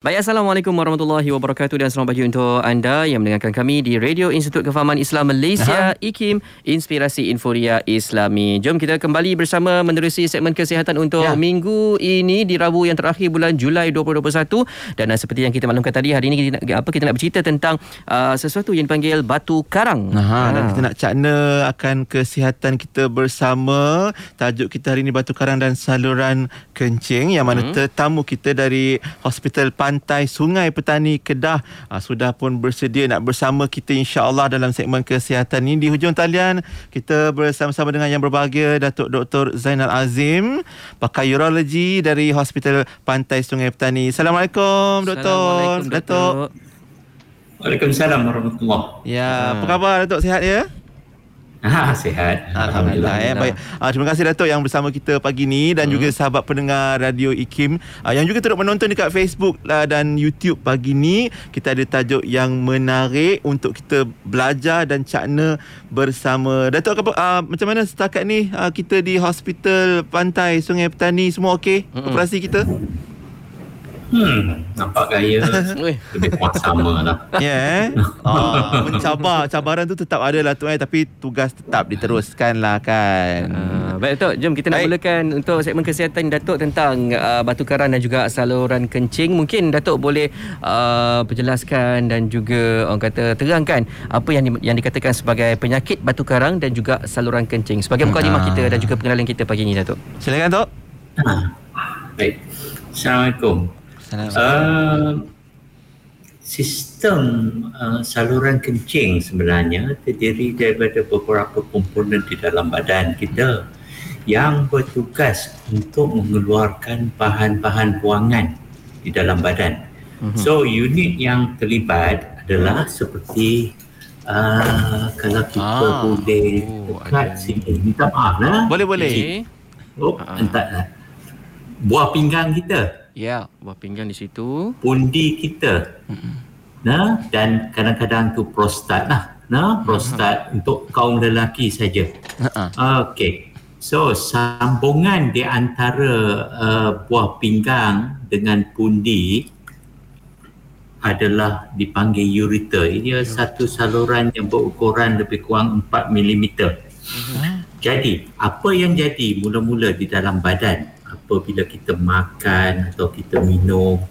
Baik, Assalamualaikum warahmatullahi wabarakatuh dan selamat pagi untuk anda yang mendengarkan kami di Radio Institut Kefahaman Islam Malaysia, Aha. IKIM, Inspirasi Inforia Islami. Jom kita kembali bersama menerusi segmen kesihatan untuk ya. minggu ini di Rabu yang terakhir bulan Julai 2021 dan uh, seperti yang kita maklumkan tadi hari ini kita, apa kita nak bercerita tentang uh, sesuatu yang dipanggil batu karang. Aha, ha. dan kita nak cakna akan kesihatan kita bersama. Tajuk kita hari ini batu karang dan saluran kencing yang mana hmm. tetamu kita dari Hospital Pan pantai Sungai Petani Kedah uh, sudah pun bersedia nak bersama kita insya-Allah dalam segmen kesihatan ini di hujung talian kita bersama-sama dengan yang berbahagia Datuk Dr Zainal Azim pakar urologi dari Hospital Pantai Sungai Petani. Assalamualaikum Doktor. Datuk. Waalaikumsalam warahmatullahi. Ya, apa khabar Datuk? Sihat ya? Ah, sihat. Alhamdulillah. Alhamdulillah. Eh. Baik. Ah, terima kasih Datuk yang bersama kita pagi ni dan hmm. juga sahabat pendengar Radio IKIM ah, yang juga turut menonton dekat Facebook lah, dan YouTube pagi ni. Kita ada tajuk yang menarik untuk kita belajar dan cakna bersama. Datuk apa, ah, macam mana setakat ni ah, kita di Hospital Pantai Sungai Petani semua okey? Hmm. Operasi kita? Hmm, nampak gaya lebih kurang sama lah. Ya, yeah, oh, mencabar. Cabaran tu tetap ada lah tu eh. Tapi tugas tetap diteruskan lah kan. Uh, baik Datuk, jom kita nak mulakan untuk segmen kesihatan Datuk tentang uh, batu karang dan juga saluran kencing. Mungkin Datuk boleh uh, perjelaskan dan juga orang kata terangkan apa yang di, yang dikatakan sebagai penyakit batu karang dan juga saluran kencing. Sebagai mukadimah uh. kita dan juga pengenalan kita pagi ini Datuk. Silakan Datuk. Uh, baik. Assalamualaikum. Uh, sistem uh, saluran kencing sebenarnya terdiri daripada beberapa komponen di dalam badan kita yang bertugas untuk mengeluarkan bahan-bahan buangan di dalam badan. Uh-huh. So unit yang terlibat adalah seperti uh, kalau kita ah. boleh oh, dekat sini minta maaf lah. Boleh boleh. Oh, uh. entah Buah pinggang kita. Ya, buah pinggang di situ. Pundi kita. Mm-hmm. Nah, dan kadang-kadang tu prostat lah. Nah, prostat mm-hmm. untuk kaum lelaki saja. Uh-huh. Okey. So, sambungan di antara uh, buah pinggang dengan pundi adalah dipanggil ureter. Ia satu saluran yang berukuran lebih kurang 4 mm. Uh-huh. Jadi, apa yang jadi mula-mula di dalam badan apabila kita makan atau kita minum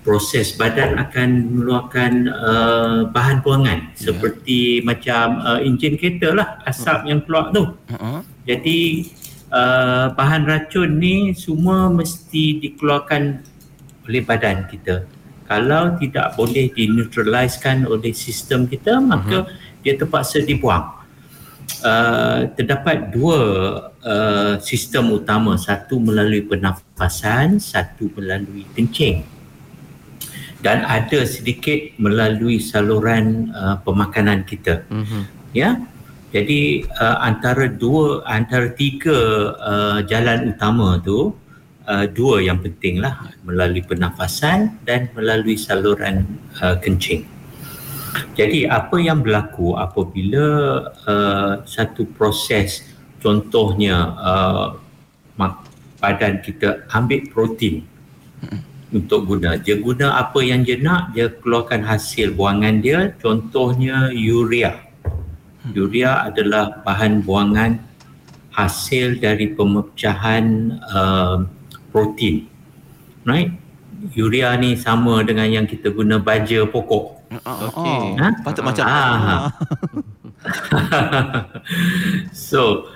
proses badan akan mengeluarkan uh, bahan buangan yeah. seperti macam uh, enjin kereta lah asap uh-huh. yang keluar tu uh-huh. jadi uh, bahan racun ni semua mesti dikeluarkan oleh badan kita kalau tidak boleh dineutralisekan oleh sistem kita maka uh-huh. dia terpaksa dibuang Uh, terdapat dua uh, sistem utama. Satu melalui pernafasan satu melalui kencing. Dan ada sedikit melalui saluran uh, pemakanan kita. Mm-hmm. ya? Jadi uh, antara dua antara tiga uh, jalan utama tu uh, dua yang pentinglah melalui pernafasan dan melalui saluran uh, kencing. Jadi apa yang berlaku apabila uh, satu proses contohnya uh, badan kita ambil protein hmm. untuk guna. Dia guna apa yang dia nak, dia keluarkan hasil buangan dia contohnya urea. Hmm. Urea adalah bahan buangan hasil dari pemecahan uh, protein. Right? Urea ni sama dengan yang kita guna baja pokok. Okey. Ha? Patut macam ah. so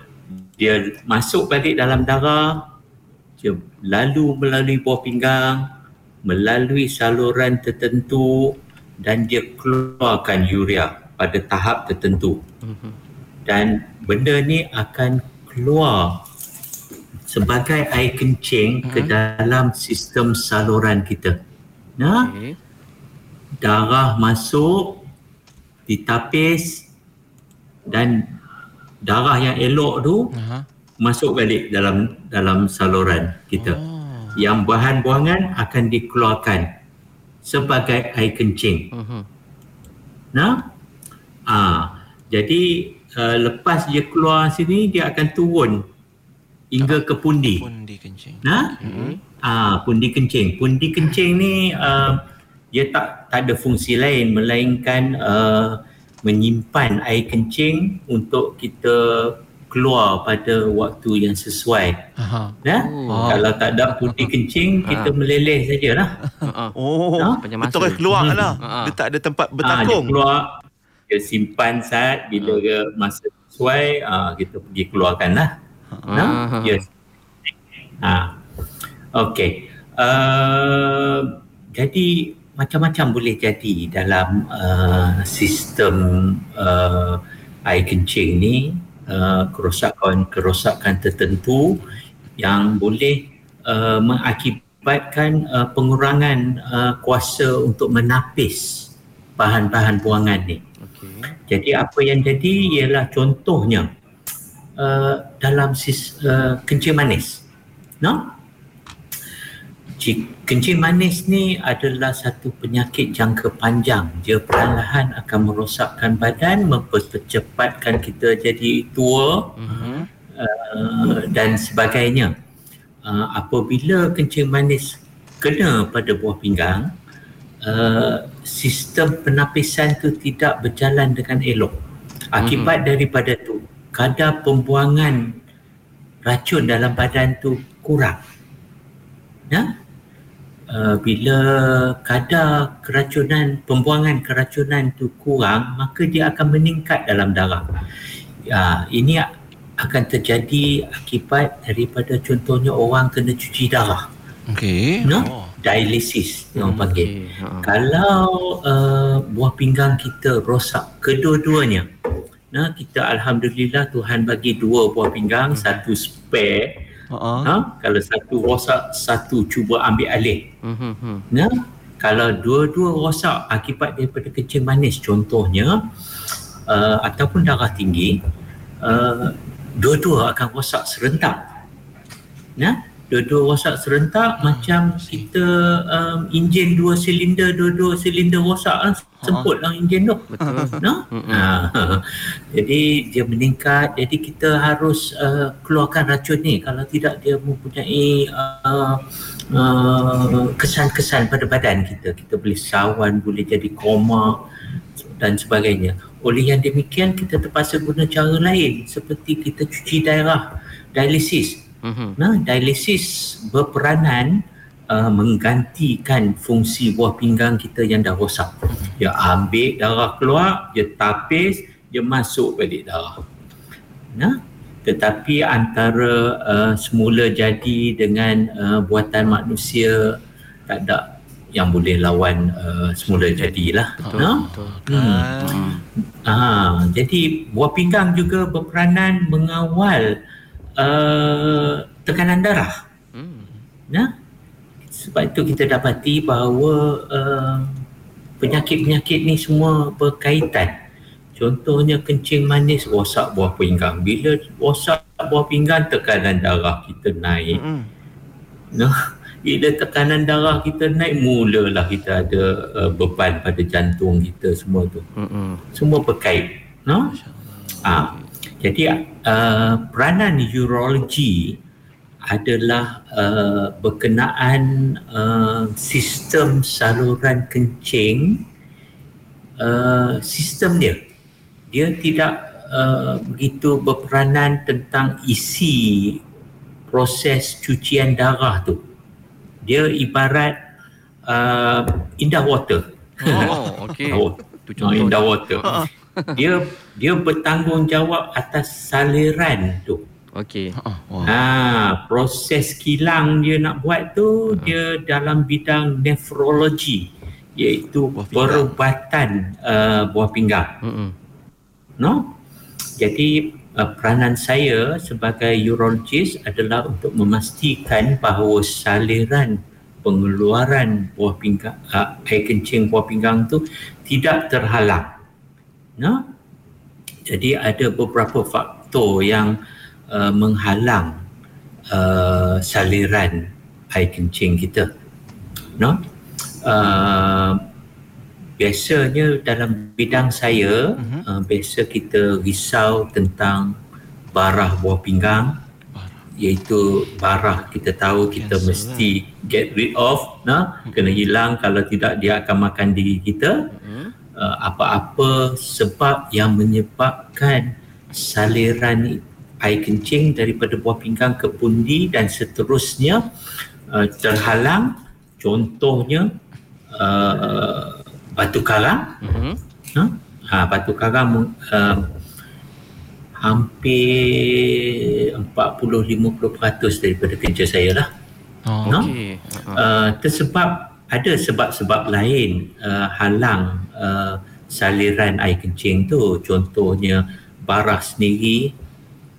dia masuk balik dalam darah dia lalu melalui buah pinggang melalui saluran tertentu dan dia keluarkan urea pada tahap tertentu mhm. dan benda ni akan keluar sebagai air kencing uh-huh. ke mhm. dalam sistem saluran kita nah okay darah masuk ditapis dan darah yang elok tu uh-huh. masuk balik dalam dalam saluran kita. Oh. Yang bahan buangan akan dikeluarkan sebagai air kencing. Uh-huh. Nah, ah, jadi uh, lepas dia keluar sini dia akan turun hingga ke pundi. Pundi kencing. Nah, mm-hmm. ah pundi kencing. Pundi kencing ni uh, dia tak tak ada fungsi lain melainkan uh, menyimpan air kencing untuk kita keluar pada waktu yang sesuai. Aha. Nah, oh. kalau tak ada pundi kencing kita meleleh sajalah. Ha. Oh, Ha? Panjang masa. betul keluar Hmm. lah. Ha. Dia tak ada tempat Ah, dia bertakung. keluar dia simpan saat bila dia masa sesuai ah, kita pergi keluarkan lah. Ah. Nah, yes. Ah. Okey. Uh, jadi macam-macam boleh jadi dalam uh, sistem uh, air kencing ni uh, kerosakan-kerosakan tertentu yang boleh uh, mengakibatkan uh, pengurangan uh, kuasa untuk menapis bahan-bahan buangan ni. Okey. Jadi apa yang jadi ialah contohnya uh, dalam sis, uh, kencing manis. No? Ci- Kencing manis ni adalah satu penyakit jangka panjang. Dia perlahan akan merosakkan badan, mempercepatkan kita jadi tua Mhm. uh, dan sebagainya. Uh, apabila kencing manis kena pada buah pinggang, uh, sistem penapisan tu tidak berjalan dengan elok. Akibat daripada tu, kadar pembuangan racun dalam badan tu kurang. Ya? Uh, bila kadar keracunan, pembuangan keracunan tu kurang, maka dia akan meningkat dalam darah. Ya, ini a- akan terjadi akibat daripada contohnya orang kena cuci darah. Okey. No? Oh. Dialisis yang orang panggil. Okey. Ha. Kalau uh, buah pinggang kita rosak kedua-duanya. Nah, kita alhamdulillah Tuhan bagi dua buah pinggang, satu spare. Ha. Ha? Kalau satu rosak, satu cuba ambil alih. Mhm. Nah, kalau dua-dua rosak akibat daripada kencing manis contohnya uh, ataupun darah tinggi, uh, dua-dua akan rosak serentak. Nah, dua-dua rosak serentak macam kita um, enjin dua silinder, dua-dua silinder rosak kan semput lah enjin tu. Betul. No? Ha. Jadi dia meningkat. Jadi kita harus uh, keluarkan racun ni. Kalau tidak dia mempunyai uh, uh, kesan-kesan pada badan kita. Kita boleh sawan, boleh jadi koma dan sebagainya. Oleh yang demikian kita terpaksa guna cara lain seperti kita cuci darah, dialisis. Mhm. Nah, dialisis berperanan uh, menggantikan fungsi buah pinggang kita yang dah rosak. Dia ambil darah keluar, dia tapis, dia masuk balik darah. Nah, tetapi antara uh, semula jadi dengan uh, buatan manusia tak ada yang boleh lawan uh, semula jadilah. Betul. Nah? Betul. Hmm. Ah, jadi buah pinggang juga berperanan mengawal uh, tekanan darah. Hmm. Nah, sebab itu kita dapati bahawa uh, penyakit-penyakit ni semua berkaitan. Contohnya kencing manis rosak buah pinggang. Bila rosak buah pinggang tekanan darah kita naik. Mm-mm. Nah, bila tekanan darah kita naik mulalah kita ada uh, beban pada jantung kita semua tu Mhm. semua berkait no ah jadi uh, peranan urologi adalah uh, berkenaan uh, sistem saluran kencing uh, sistem dia dia tidak uh, begitu berperanan tentang isi proses cucian darah tu dia ibarat uh, indah water Oh, okey. Oh, Tu contoh. indah water. Dia dia bertanggungjawab atas saliran tu. Okey. Ha. Wah. Ha, proses kilang dia nak buat tu dia dalam bidang nefrologi iaitu Buah perubatan uh, buah pinggang. Mhm. No? Jadi uh, peranan saya sebagai urologis adalah untuk memastikan bahawa saliran pengeluaran buah pinggang uh, air kencing buah pinggang tu tidak terhalang. No? Jadi ada beberapa faktor yang uh, menghalang uh, saliran air kencing kita. No? Uh, biasanya dalam bidang saya Mhm. uh, biasa kita risau tentang barah buah pinggang iaitu barah kita tahu kita Cancer, mesti get rid of nah kena hilang kalau tidak dia akan makan diri kita uh, apa-apa sebab yang menyebabkan saliran air kencing daripada buah pinggang ke pundi dan seterusnya uh, terhalang contohnya uh, batu karang Mhm. ha? Ha, batu karang uh, hampir 40-50% daripada kerja saya lah Oh. no? Okey. Ha. uh, tersebab ada sebab-sebab lain uh, halang uh, saliran air kencing tu. Contohnya barah sendiri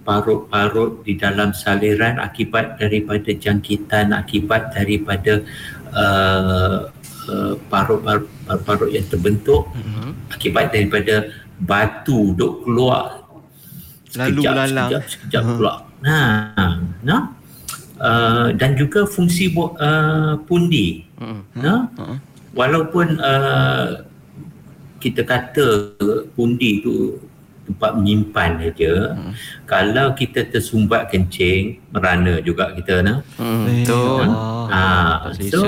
parut-parut di dalam saliran akibat daripada jangkitan akibat daripada uh, uh, parut-parut parut yang terbentuk Mhm. akibat daripada batu duk keluar. Lalu sekejap, belalang. sekejap, sekejap keluar. Nah nah uh, dan juga fungsi bu- uh, pundi Mhm. nah walaupun uh, kita kata pundi tu tempat menyimpan saja Hmm. kalau kita tersumbat kencing merana juga kita nah Mhm. Eh, Betul. ah. Ah, so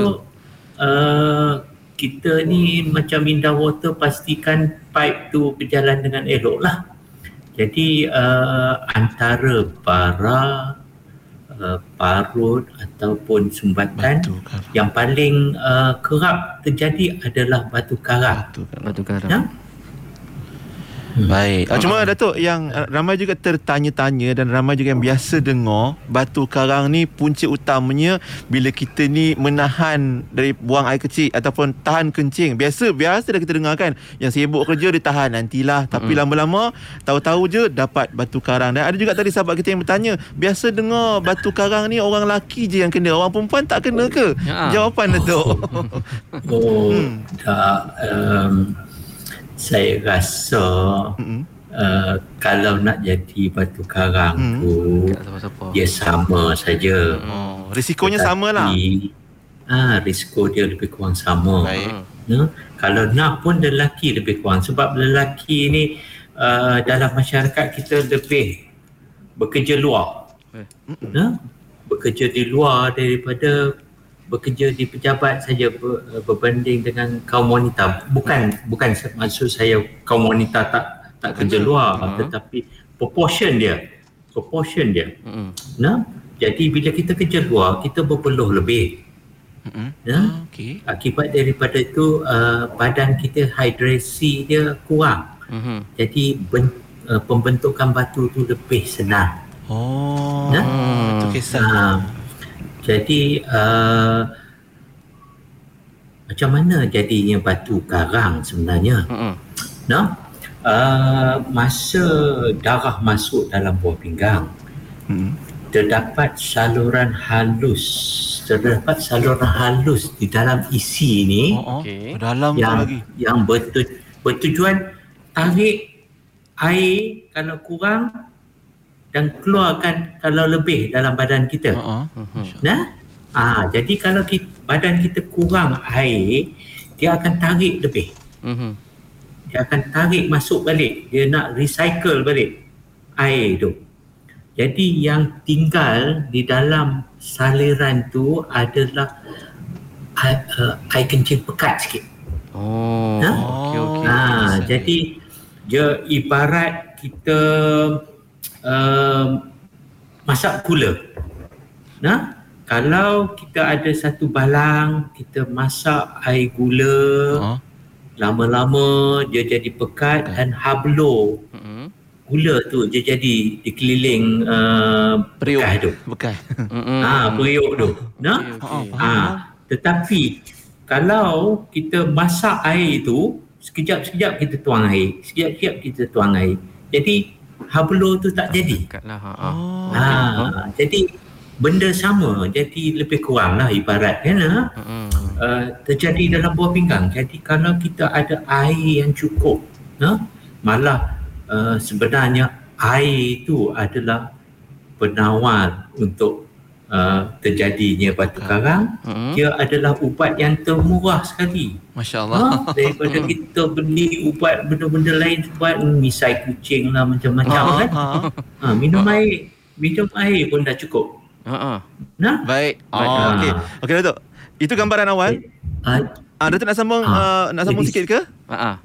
uh, kita ni macam Minda Water pastikan pipe tu berjalan dengan elok lah. Jadi uh, antara bara, uh, parut ataupun sumbatan Batu karang. yang paling uh, kerap terjadi adalah batu karang. Batu. Batu karang. Ya? Baik. Ah, cuma Datuk yang ah, ramai juga tertanya-tanya dan ramai juga yang biasa dengar batu karang ni punca utamanya bila kita ni menahan dari buang air kecil ataupun tahan kencing. Biasa biasa dah kita dengar kan yang sibuk kerja dia tahan nantilah tapi lama-lama tahu-tahu je dapat batu karang. Dan ada juga tadi sahabat kita yang bertanya, biasa dengar batu karang ni orang lelaki je yang kena, orang perempuan tak kena ke? Ya. Jawapan Datuk. Oh, tak. Um, saya rasa Mm-mm. uh, kalau nak jadi batu karang Hmm. tu dia sama saja. oh, risikonya sama lah. Ah, risiko dia lebih kurang sama. Baik. Ya? Kalau nak pun lelaki lebih kurang sebab lelaki ni uh, dalam masyarakat kita lebih bekerja luar. Eh. Ya? Bekerja di luar daripada bekerja di pejabat saja ber, berbanding dengan kaum wanita. Bukan bukan maksud saya kaum wanita tak tak kerja luar Hmm. tetapi proportion dia proportion dia. Mhm. Nah, jadi bila kita kerja luar kita berpeluh lebih. Mm-mm. Ya? Okey. Akibat daripada itu uh, badan kita hidrasi dia kurang. Mhm. Jadi ben, uh, pembentukan batu tu lebih senang. Oh, Ya? itu kisah. Ha, jadi uh, macam mana jadinya batu karang sebenarnya? Mhm. Nah, uh, masa darah masuk dalam buah pinggang, Hmm. terdapat saluran halus, terdapat saluran halus di dalam isi ni. Oh, oh. Okey. Dalam yang lagi. yang bertu, bertujuan tarik air kalau kurang dan keluarkan kalau lebih dalam badan kita. Oh. Mhm. Nah, ah jadi kalau kita, badan kita kurang air, dia akan tarik lebih. Mhm. Dia akan tarik masuk balik. Dia nak recycle balik air tu. Jadi yang tinggal di dalam saliran tu adalah air, uh, air kencing pekat sikit. Oh. Ha? Okey okey. Ha, jadi dia ibarat kita um, masak gula. Nah, kalau kita ada satu balang, kita masak air gula, Oh. lama-lama dia jadi pekat dan hablo Mhm. gula tu dia jadi dikeliling uh, Periuk. bekas tu. Bekas. Ha, periuk tu. Nah, Okey, okey. Ha, tetapi kalau kita masak air tu sekejap-sekejap kita tuang air, sekejap-sekejap kita tuang air. Jadi hablo tu tak jadi. Dekatlah. Ha. ha. Oh. Ha, jadi benda sama, jadi lebih kurang lah ibarat kan ha? Uh, terjadi dalam buah pinggang. Jadi kalau kita ada air yang cukup, ha? malah uh, sebenarnya air itu adalah penawar untuk uh, terjadinya batu karang. Mhm. Dia adalah ubat yang termurah sekali. Masya Allah. Ha? Daripada kita beli ubat benda-benda lain ubat misai kucing lah macam-macam kan. Ha. Ha, minum air, minum air pun dah cukup. Ha ah. Nah, Baik. Oh, okey. Okey Datuk. Itu gambaran awal. uh, Ah Datuk nak sambung Ah. uh, nak sambung Jadi- sikit ke? Ha ah.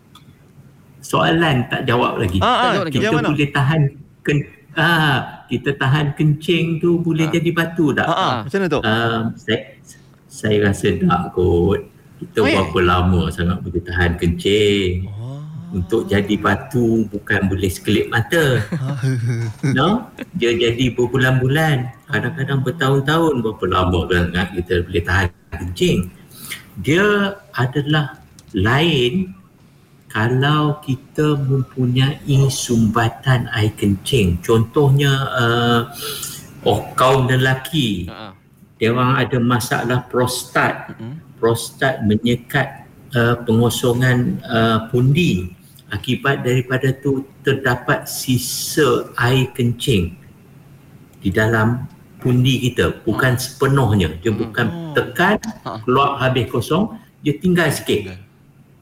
soalan tak jawab lagi. Ah, ah, jawab lagi. kita mana? boleh tahan ah, kita tahan kencing tu boleh Ah. jadi batu tak? Ah, ah. Ah. Macam mana tu? Um, saya, saya rasa tak kot. Kita Oh, ya? berapa lama sangat boleh tahan kencing. Oh. Untuk jadi batu bukan boleh sekelip mata. no? Dia jadi berbulan-bulan. Kadang-kadang bertahun-tahun berapa lama sangat kita boleh tahan kencing. Dia adalah lain kalau kita mempunyai sumbatan air kencing. Contohnya uh, oh kaum lelaki Ha dia orang ada masalah prostat. Prostat menyekat uh, pengosongan uh, pundi. Akibat daripada tu terdapat sisa air kencing di dalam pundi kita. Bukan sepenuhnya. Dia bukan tekan, keluar habis kosong. Dia tinggal sikit.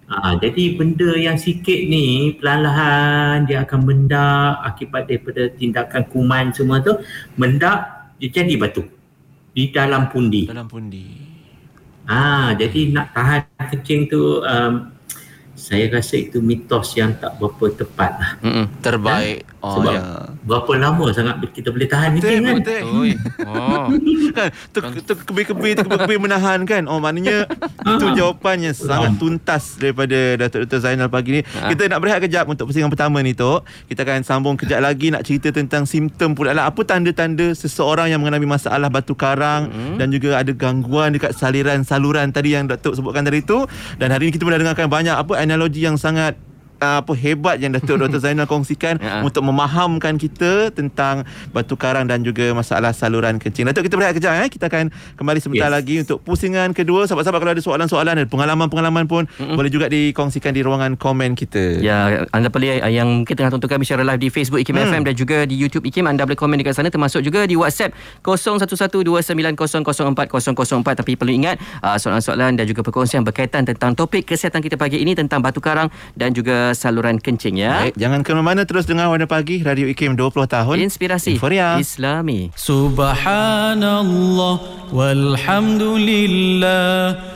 Ha, jadi benda yang sikit ni perlahan-lahan dia akan mendak akibat daripada tindakan kuman semua tu mendak dia jadi batu di dalam pundi. Dalam pundi. Ah, jadi nak tahan kencing tu um, saya rasa itu mitos yang tak berapa tepat lah. Hmm. Terbaik. Oh Sebab ya. Berapa lama sangat kita boleh tahan kencing kan? Betul. Oi. Oh. kan tu kebir menahan kan oh maknanya itu jawapannya sangat tuntas daripada Datuk Dr Zainal pagi ni Ha. kita nak berehat kejap untuk pusingan pertama ni Tok kita akan sambung kejap lagi nak cerita tentang simptom pula lah apa tanda-tanda seseorang yang mengalami masalah batu karang dan juga ada gangguan dekat saliran saluran tadi yang Datuk sebutkan tadi tu dan hari ni kita dah dengarkan banyak apa analogi yang sangat uh, apa hebat yang Datuk Dr Zainal kongsikan Ya. untuk memahamkan kita tentang batu karang dan juga masalah saluran kencing. Datuk kita berehat kejap eh. Kita akan kembali sebentar Yes. lagi untuk pusingan kedua. Sahabat-sahabat kalau ada soalan-soalan dan pengalaman-pengalaman pun mm boleh juga dikongsikan di ruangan komen kita. Ya, anda boleh yang kita tengah tonton kami secara live di Facebook IKIM Hmm. FM dan juga di YouTube IKIM anda boleh komen dekat sana termasuk juga di WhatsApp 0112900404 tapi perlu ingat uh, soalan-soalan dan juga perkongsian berkaitan tentang topik kesihatan kita pagi ini tentang batu karang dan juga saluran kencing ya. Baik, jangan ke mana-mana terus dengar Warna Pagi Radio IKIM 20 tahun. Inspirasi Inforia. Islami. Subhanallah walhamdulillah.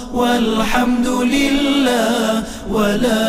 والحمد لله ولا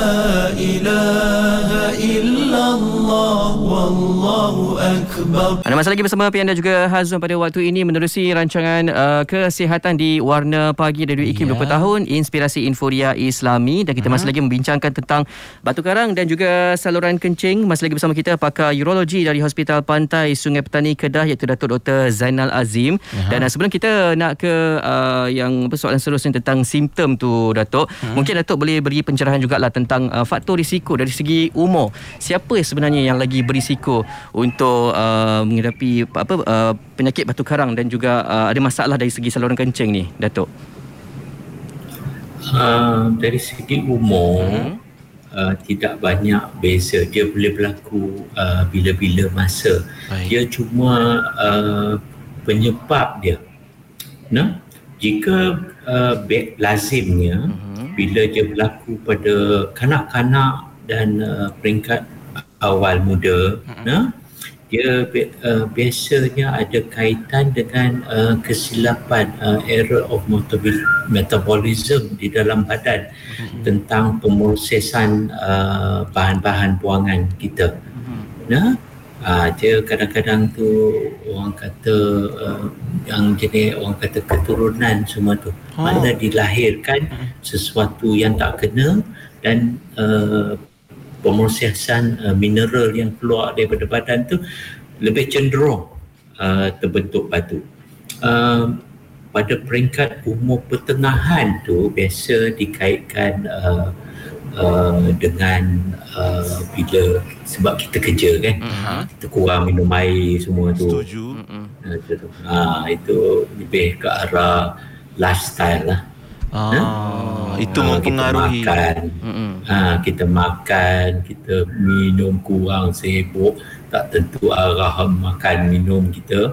إله إلا الله والله أكبر Anda masih lagi bersama Pian dan juga Hazwan pada waktu ini menerusi rancangan uh, kesihatan di Warna Pagi dari IKIM Ya. 20 tahun Inspirasi Inforia Islami dan kita masih lagi membincangkan tentang batu karang dan juga saluran kencing. Masih lagi bersama kita pakar urologi dari Hospital Pantai Sungai Petani Kedah iaitu Datuk Dr Zainal Azim. Dan uh, sebelum kita nak ke uh, yang apa, soalan seterusnya tentang simptom tu Datuk, mungkin Datuk boleh beri pencerahan jugalah tentang uh, faktor risiko dari segi umur. Siapa sebenarnya yang lagi berisiko untuk uh, menghadapi apa uh, penyakit batu karang dan juga uh, ada masalah dari segi saluran kencing ni Datuk? uh, dari segi umur hmm. uh, tidak banyak beza dia boleh berlaku uh, bila-bila masa Baik. dia cuma uh, penyebab dia nah jika uh, lazimnya hmm. bila dia berlaku pada kanak-kanak dan uh, peringkat awal muda hmm. nah dia uh, biasanya ada kaitan dengan uh, kesilapan uh, error of metabolism di dalam badan mm-hmm. tentang pemrosesan uh, bahan-bahan buangan kita. Mm-hmm. Nah, uh, dia kadang-kadang tu orang kata uh, yang jenis orang kata keturunan semua tu. Oh. Mana dilahirkan mm-hmm. sesuatu yang tak kena dan uh, pemrosesan uh, mineral yang keluar daripada badan tu lebih cenderung uh, terbentuk batu. Uh, pada peringkat umur pertengahan tu biasa dikaitkan uh, uh, dengan uh, bila sebab kita kerja kan. Uh-huh. kita kurang minum air semua tu. Setuju. Uh, itu lebih ke arah lifestyle lah. Ah, itu uh, mempengaruhi. Kita makan, uh, kita makan, kita minum kurang sibuk, tak tentu arah makan minum kita.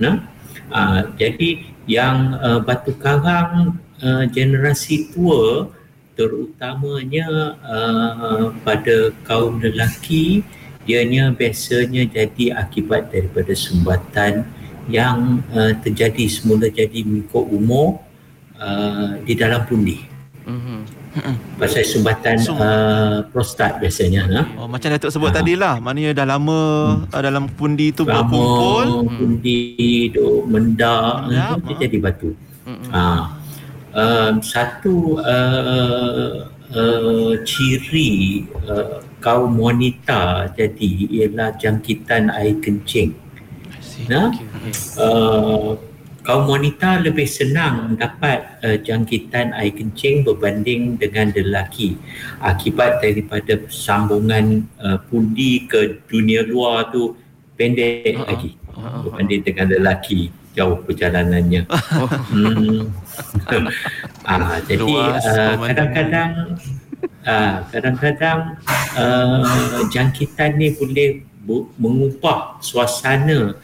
Nah, uh, jadi yang uh, batu karang uh, generasi tua terutamanya uh, pada kaum lelaki ianya biasanya jadi akibat daripada sumbatan yang uh, terjadi semula jadi mengikut umur Uh, di dalam pundi. Mm-hmm. Pasal sumbatan uh, prostat biasanya. Ha? Oh, macam Datuk sebut uh. tadi lah. Maknanya dah lama hmm. uh, dalam pundi tu lama berkumpul. pundi tu mendak. Mendak. Dia jadi batu. Mm-hmm. Uh. Uh, satu uh, uh, ciri uh, kaum wanita jadi ialah jangkitan air kencing. Nah, uh, kaum wanita lebih senang mendapat uh, jangkitan air kencing berbanding dengan lelaki akibat daripada sambungan uh, pundi ke dunia luar tu pendek uh-huh. lagi uh-huh. berbanding dengan lelaki jauh perjalanannya. Hmm. uh, jadi uh, kadang-kadang uh, kadang-kadang uh, jangkitan ni boleh bu- mengubah suasana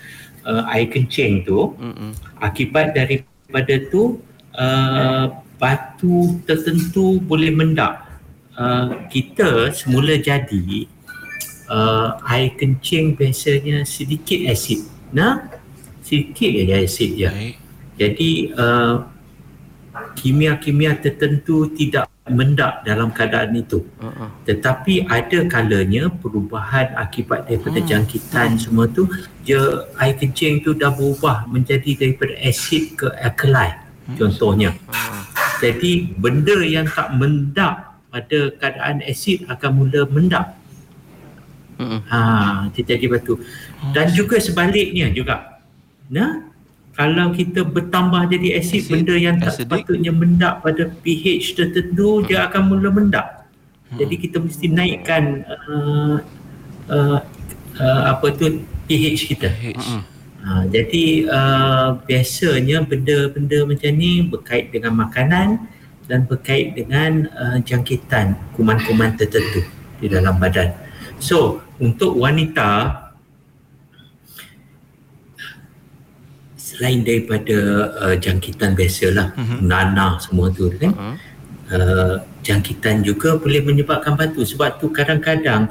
uh, air kencing tu Mm-mm. akibat daripada tu uh, batu tertentu boleh mendak. Uh, kita semula jadi uh, air kencing biasanya sedikit asid. Nah sedikit aja asid ya jadi uh, kimia-kimia tertentu tidak mendak dalam keadaan itu. Uh-uh. Tetapi ada kalanya perubahan akibat daripada uh jangkitan uh semua tu dia air kencing tu dah berubah menjadi daripada asid ke alkali uh contohnya. uh Jadi benda yang tak mendak pada keadaan asid akan mula mendak. uh Ha, dia jadi batu. Dan juga sebaliknya juga. Nah, kalau kita bertambah jadi asid, asid benda yang tak acidic. sepatutnya mendak pada pH tertentu hmm. dia akan mula mendak hmm. jadi kita mesti naikkan uh, uh, uh, apa tu pH kita hmm. uh, jadi uh, biasanya benda-benda macam ni berkait dengan makanan dan berkait dengan uh, jangkitan kuman-kuman tertentu di dalam badan so untuk wanita selain daripada uh, jangkitan biasalah. Uh-huh. nanah semua tu kan. Uh-huh. uh, jangkitan juga boleh menyebabkan batu. Sebab tu kadang-kadang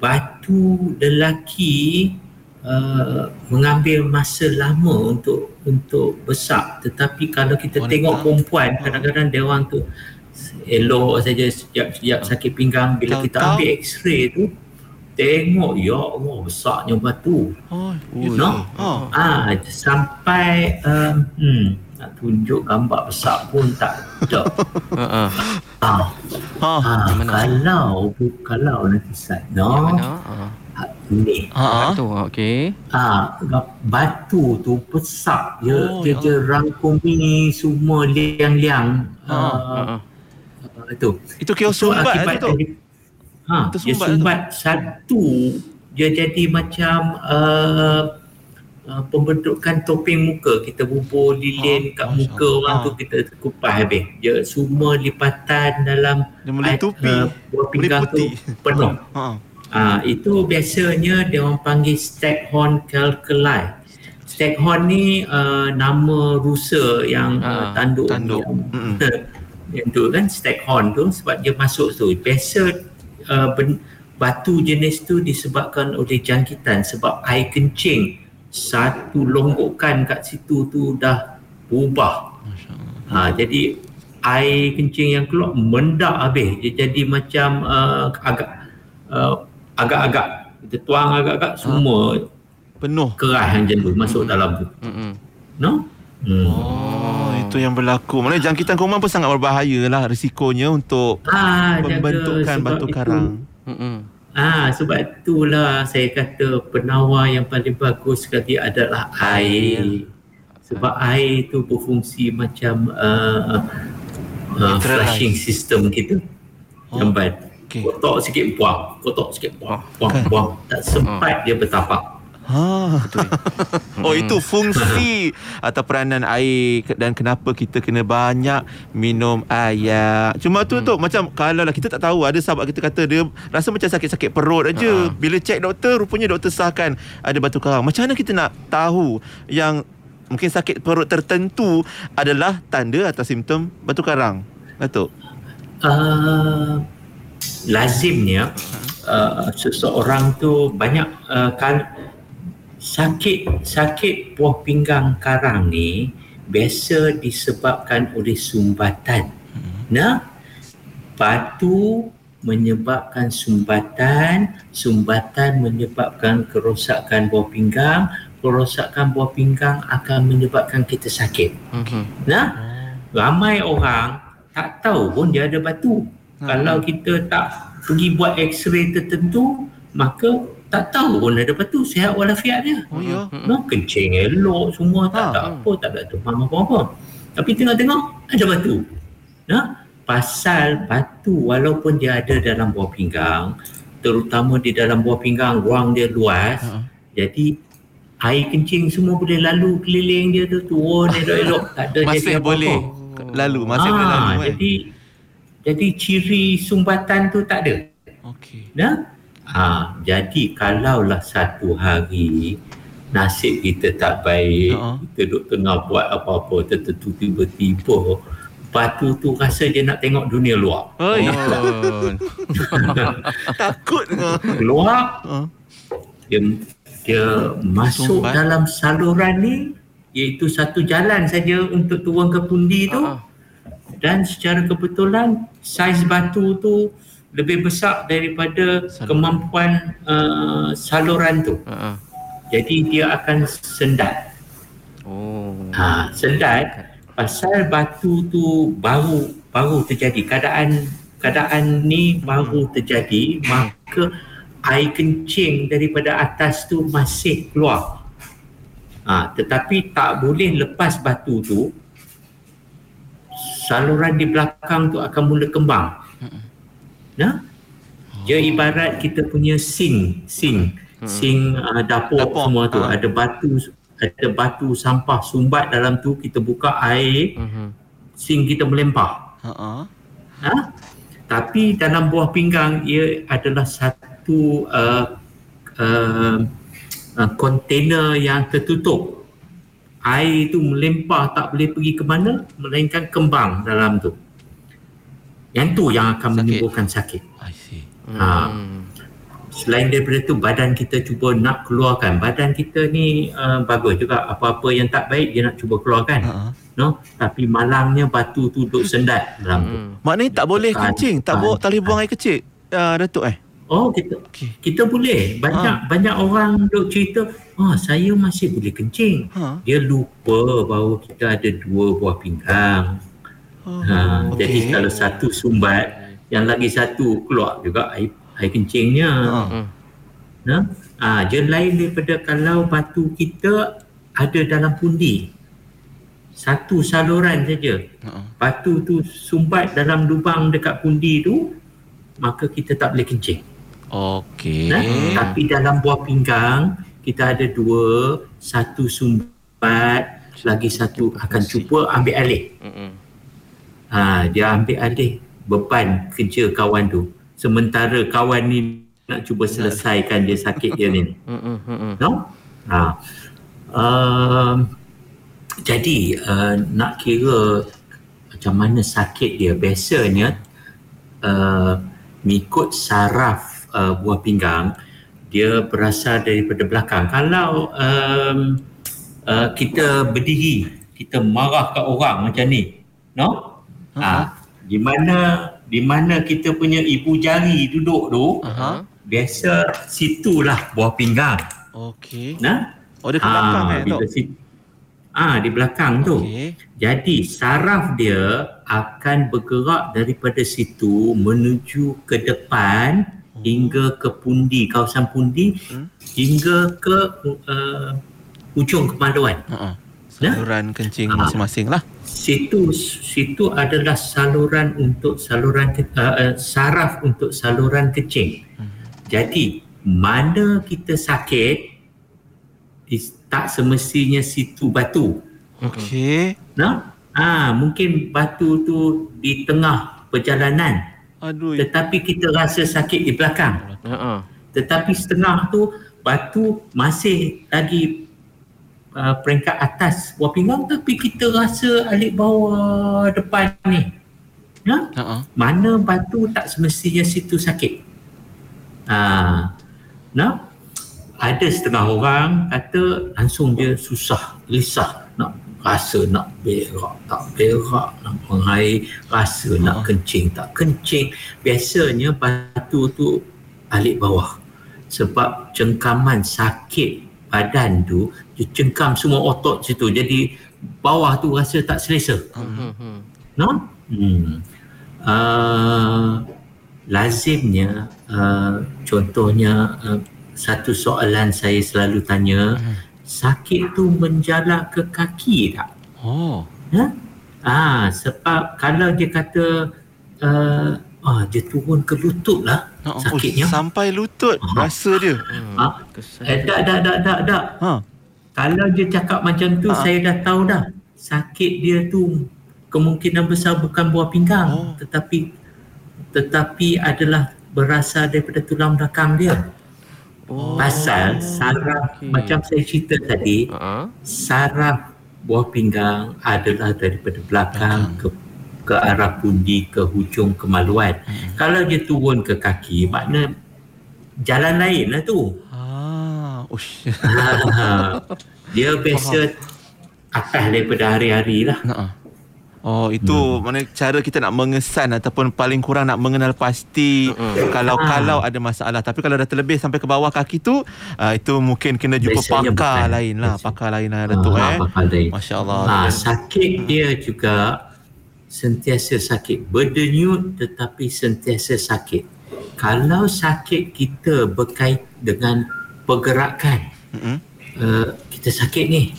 batu lelaki uh, mengambil masa lama untuk untuk besar. Tetapi kalau kita Wanita. tengok perempuan kadang-kadang dia orang tu elok saja setiap-setiap sakit pinggang bila kita ambil x-ray tu tengok ya Allah besarnya batu. Oh, you know? Oh. Ah sampai um, hmm, nak tunjuk gambar besar pun tak ada. Ha. ah. ah. ah kalau kalau nanti saya no. Ah, ni. Ha tu okey. Ah batu tu besar dia oh, dia, ya. dia rangkumi semua liang-liang. Ha. Uh, uh, itu. Itu kira sumbat tu. Ha, dia sumbat satu dia jadi macam uh, uh, pembentukan topeng muka kita bubur lilin Oh, kat muka Allah. orang tu kita kupas habis dia semua lipatan dalam Dia melitupi. uh, buah pinggang tu penuh Ha. Ah itu biasanya dia orang panggil Staghorn calculi. Staghorn ni uh, nama rusa yang uh, Ah, tanduk tanduk. yang, Mm-mm. yang tu kan Staghorn tu sebab dia masuk tu. Biasa uh, ben, batu jenis tu disebabkan oleh jangkitan sebab air kencing satu longgokan kat situ tu dah berubah. Ha, jadi air kencing yang keluar mendak habis. Dia jadi macam uh, agak uh, agak-agak kita tuang agak-agak semua Penuh. keras yang jenuh masuk dalam tu. Mm-mm. No? Hmm. Oh, itu yang berlaku. Mana jangkitan kuman pun sangat berbahaya lah risikonya untuk Ah, pembentukan sebab batu itu- karang. Ah, sebab itulah saya kata penawar yang paling bagus sekali adalah air. Sebab air itu berfungsi macam uh, uh, flushing system kita. Oh, Jambat. okey. Kotak sikit buang, kotak sikit buang, buang, buang. Tak sempat dia bertapak. Ha. oh itu fungsi atau peranan air dan kenapa kita kena banyak minum air. Cuma tu tu macam kalau lah kita tak tahu ada sahabat kita kata dia rasa macam sakit-sakit perut aja. Bila cek doktor rupanya doktor sahkan ada batu karang. Macam mana kita nak tahu yang mungkin sakit perut tertentu adalah tanda atau simptom batu karang? Datuk. Uh, lazimnya uh, seseorang tu banyak uh, kan sakit sakit buah pinggang karang ni biasa disebabkan oleh sumbatan. Nah, batu menyebabkan sumbatan, sumbatan menyebabkan kerosakan buah pinggang, kerosakan buah pinggang akan menyebabkan kita sakit. Mhm. Nah, ramai orang tak tahu pun dia ada batu. Kalau kita tak pergi buat x-ray tertentu, maka tak tahu pun ada batu. Sihat walafiat dia. Oh ya. No, kencing elok semua, tak Ha. ada apa, tak ada demam apa-apa. Tapi tengok-tengok, ada batu. Nah, pasal batu walaupun dia ada dalam buah pinggang, terutama di dalam buah pinggang, ruang dia luas, Ha. jadi air kencing semua boleh lalu keliling dia tu, turun elok-elok, tak ada Masih jadi apa-apa. boleh lalu, masih boleh Ah, lalu kan. Jadi jadi ciri sumbatan tu tak ada. Okey. Nah, ha, jadi kalaulah satu hari nasib kita tak baik, Ha. kita duduk tengah buat apa-apa tertentu tiba-tiba batu tu rasa dia nak tengok dunia luar. Oi, Oh. takut ke? Keluar, Ha. dia dia masuk Sumbat. dalam saluran ni iaitu satu jalan saja untuk turun ke pundi tu. Ah. dan secara kebetulan saiz batu tu lebih besar daripada Saluran. kemampuan uh, saluran tu. Ah. Jadi dia akan sendat. Oh. Ha, sendat pasal batu tu baru baru terjadi keadaan keadaan ni baru terjadi maka air kencing daripada atas tu masih keluar. Ha, tetapi tak boleh lepas batu tu saluran di belakang tu akan mula kembang. Nah? Dia ibarat kita punya sink, sink, sink uh, dapur, Dapur, semua tu ha. ada batu ada batu sampah sumbat dalam tu kita buka air Mhm. sink kita melempar. Ha ah. Ha? Tapi dalam buah pinggang ia adalah satu uh, uh, uh, kontainer yang tertutup. Air itu melempar tak boleh pergi ke mana melainkan kembang dalam tu. Yang tu yang akan Sakit. menimbulkan sakit. I see. Ha. Selain daripada tu badan kita cuba nak keluarkan. Badan kita ni uh, bagus juga apa-apa yang tak baik dia nak cuba keluarkan. Ah. No, tapi malangnya batu tu duduk sendat dalam tu. Hmm. Maknanya tak boleh kencing, tak boleh tak boleh buang air kecil. Uh, Datuk eh. Oh kita Okey. kita boleh banyak Ha. banyak orang duk cerita ah saya masih boleh kencing Ha. dia lupa bahawa kita ada dua buah pinggang ha, okey. jadi kalau satu sumbat yang lagi satu keluar juga air air kencingnya Ha. Hmm. nah ah dia lain daripada kalau batu kita ada dalam pundi satu saluran saja Ha. batu tu sumbat dalam lubang dekat pundi tu maka kita tak boleh kencing Okey. Nah, tapi dalam buah pinggang kita ada dua satu sumbat lagi satu akan cuba ambil alih Mm-mm. Ha, dia ambil alih beban kerja kawan tu sementara kawan ni nak cuba selesaikan dia sakit dia ni Mm-mm. Mm-mm. no? ha. um, jadi uh, nak kira macam mana sakit dia biasanya uh, mengikut saraf uh, buah pinggang dia berasal daripada belakang kalau um, uh, kita berdiri kita marah kat orang macam ni no ha, di mana di mana kita punya ibu jari duduk tu Aha. biasa situlah buah pinggang Okey. nah Oh dia ke belakang eh bila Tok? si, ah di belakang tu Okey. jadi saraf dia akan bergerak daripada situ menuju ke depan hingga ke pundi kawasan pundi Hmm. hingga ke uh, ujung kemaluan. Ha. Saluran kencing masing-masing lah. Situ situ adalah saluran untuk saluran ke, uh, uh, saraf untuk saluran kencing. Jadi mana kita sakit tak semestinya situ batu. Okey. Nah, ah mungkin batu tu di tengah perjalanan Aduh. tetapi kita rasa sakit di belakang. Ha-ha. Tetapi setengah tu batu masih lagi uh, peringkat atas buah pinggang tapi kita rasa alik bawah depan ni. Ya? Ha. Mana batu tak semestinya situ sakit. Ah, nah, ada setengah orang kata langsung dia susah, risah nak rasa nak berak, tak berak, nak mengair, rasa nak kencing, tak kencing. Biasanya batu tu alik bawah. Sebab cengkaman sakit badan tu, dia cengkam semua otot situ. Jadi bawah tu rasa tak selesa. Hmm. No? Hmm. Uh, lazimnya uh, contohnya uh, satu soalan saya selalu tanya sakit tu menjalak ke kaki tak? Oh. Ha? Ah, sebab kalau dia kata uh, ah, dia turun ke lutut lah Ha. sakitnya. Oh, sampai lutut rasa dia. Ah, Kesan. eh, tak, tak, tak, tak, tak. Ha. Kalau dia cakap macam tu, Ha. saya dah tahu dah. Sakit dia tu kemungkinan besar bukan buah pinggang, Oh. tetapi tetapi adalah berasal daripada tulang belakang dia. Oh. Pasal saraf okey. macam saya cerita tadi, Ha-ha. saraf buah pinggang adalah daripada belakang ke ke arah pundi ke hujung kemaluan. Kalau dia turun ke kaki, makna jalan lain lah tu. Ah. Ush. Ha, dia biasa atas daripada hari-hari lah. Oh itu hmm. mana cara kita nak mengesan ataupun paling kurang nak mengenal pasti Mm-mm. kalau Ah. kalau ada masalah tapi kalau dah terlebih sampai ke bawah kaki tu uh, itu mungkin kena jumpa Biasanya pakar bukan. lain lah Biasa. pakar lain lah Datuk Ah, eh pakar lain. Masya-Allah Ha, sakit dia juga sentiasa sakit. Berdenyut tetapi sentiasa sakit. Kalau sakit kita berkait dengan pergerakan, Mm-mm. uh, kita sakit ni,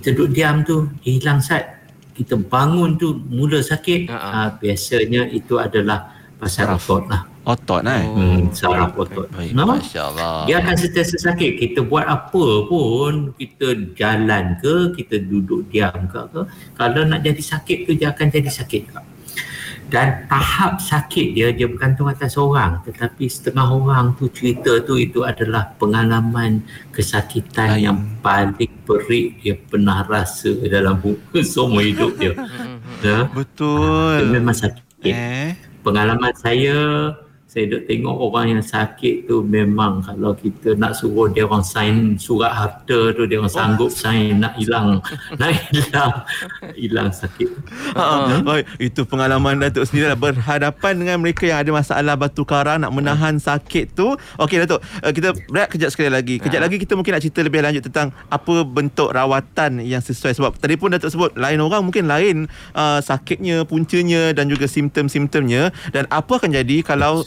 kita duduk diam tu, hilang sat. Kita bangun tu mula sakit, ha. uh, biasanya itu adalah pasal otot lah. Otot eh Oh. Hmm, saraf otot. baik No? masya-Allah Dia akan sentiasa sakit. Kita buat apa pun, kita jalan ke, kita duduk diam ke, ke kalau nak jadi sakit tu dia akan jadi sakit juga. Dan tahap sakit dia dia bergantung atas orang tetapi setengah orang tu cerita tu itu adalah pengalaman kesakitan Lain. yang paling perik dia pernah rasa dalam semua hidup dia. ya. Dia betul memang sakit eh pengalaman saya saya duk tengok orang yang sakit tu memang kalau kita nak suruh dia orang sign surat harta tu dia orang sanggup sign nak hilang. Nak hilang. Hilang sakit. Ha, baik. Itu pengalaman Datuk sendiri lah. Berhadapan dengan mereka yang ada masalah batu karang nak menahan sakit tu. Okey Datuk, uh, kita berat kejap sekali lagi. Kejap lagi kita mungkin nak cerita lebih lanjut tentang apa bentuk rawatan yang sesuai. Sebab tadi pun Datuk sebut lain orang mungkin lain uh, sakitnya, puncanya dan juga simptom-simptomnya. Dan apa akan jadi kalau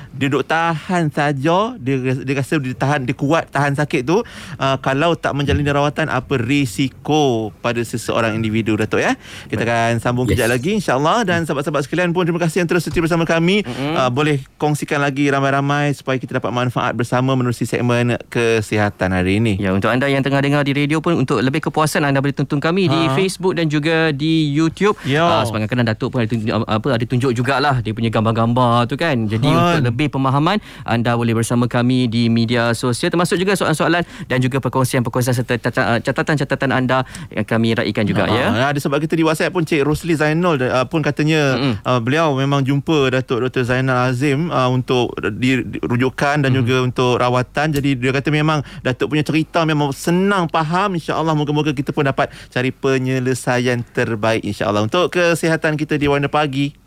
dia duk tahan saja. Dia dia rasa dia tahan dia kuat tahan sakit tu. Uh, kalau tak menjalani rawatan apa risiko pada seseorang individu Datuk ya? Kita akan sambung yes. kejap lagi insyaallah. Dan sahabat-sahabat sekalian pun terima kasih yang terus setia bersama kami. Mm-hmm. uh, boleh kongsikan lagi ramai-ramai supaya kita dapat manfaat bersama menerusi segmen kesihatan hari ini. Ya untuk anda yang tengah dengar di radio pun untuk lebih kepuasan anda boleh tonton kami ha. di Facebook dan juga di YouTube. Uh, sebab kadang Datuk pun ada tunjuk, apa ada tunjuk jugalah dia punya gambar-gambar tu kan. Jadi ha. untuk lebih pemahaman anda boleh bersama kami di media sosial termasuk juga soalan-soalan dan juga perkongsian-perkongsian serta catatan-catatan anda yang kami raikan juga ha. ya ada sebab kita di WhatsApp pun Cik Rosli Zainal uh, pun katanya uh, beliau memang jumpa Datuk Dr Zainal Azim uh, untuk di, di, rujukan dan mm. juga untuk rawatan jadi dia kata memang Datuk punya cerita memang senang faham insya-Allah moga-moga kita pun dapat cari penyelesaian terbaik insya-Allah untuk kesihatan kita di Warna Pagi.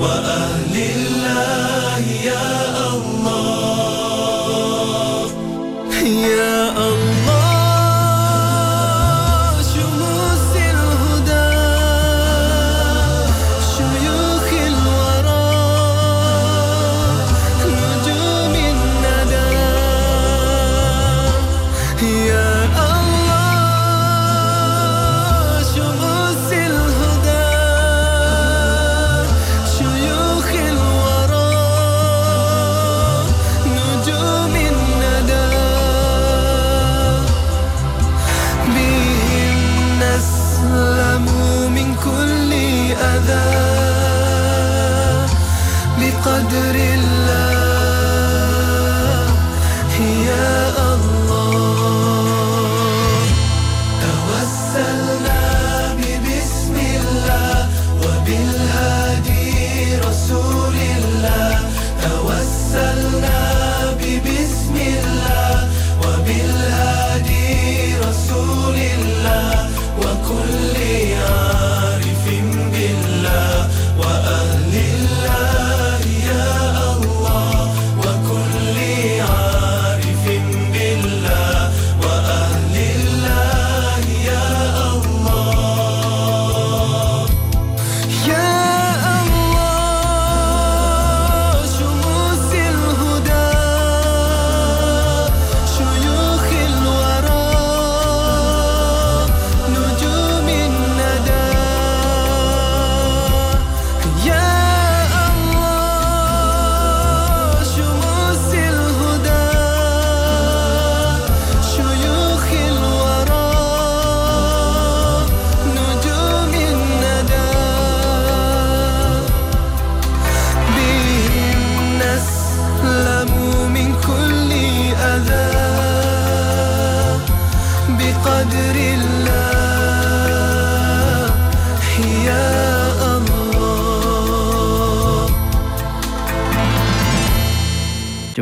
وأهل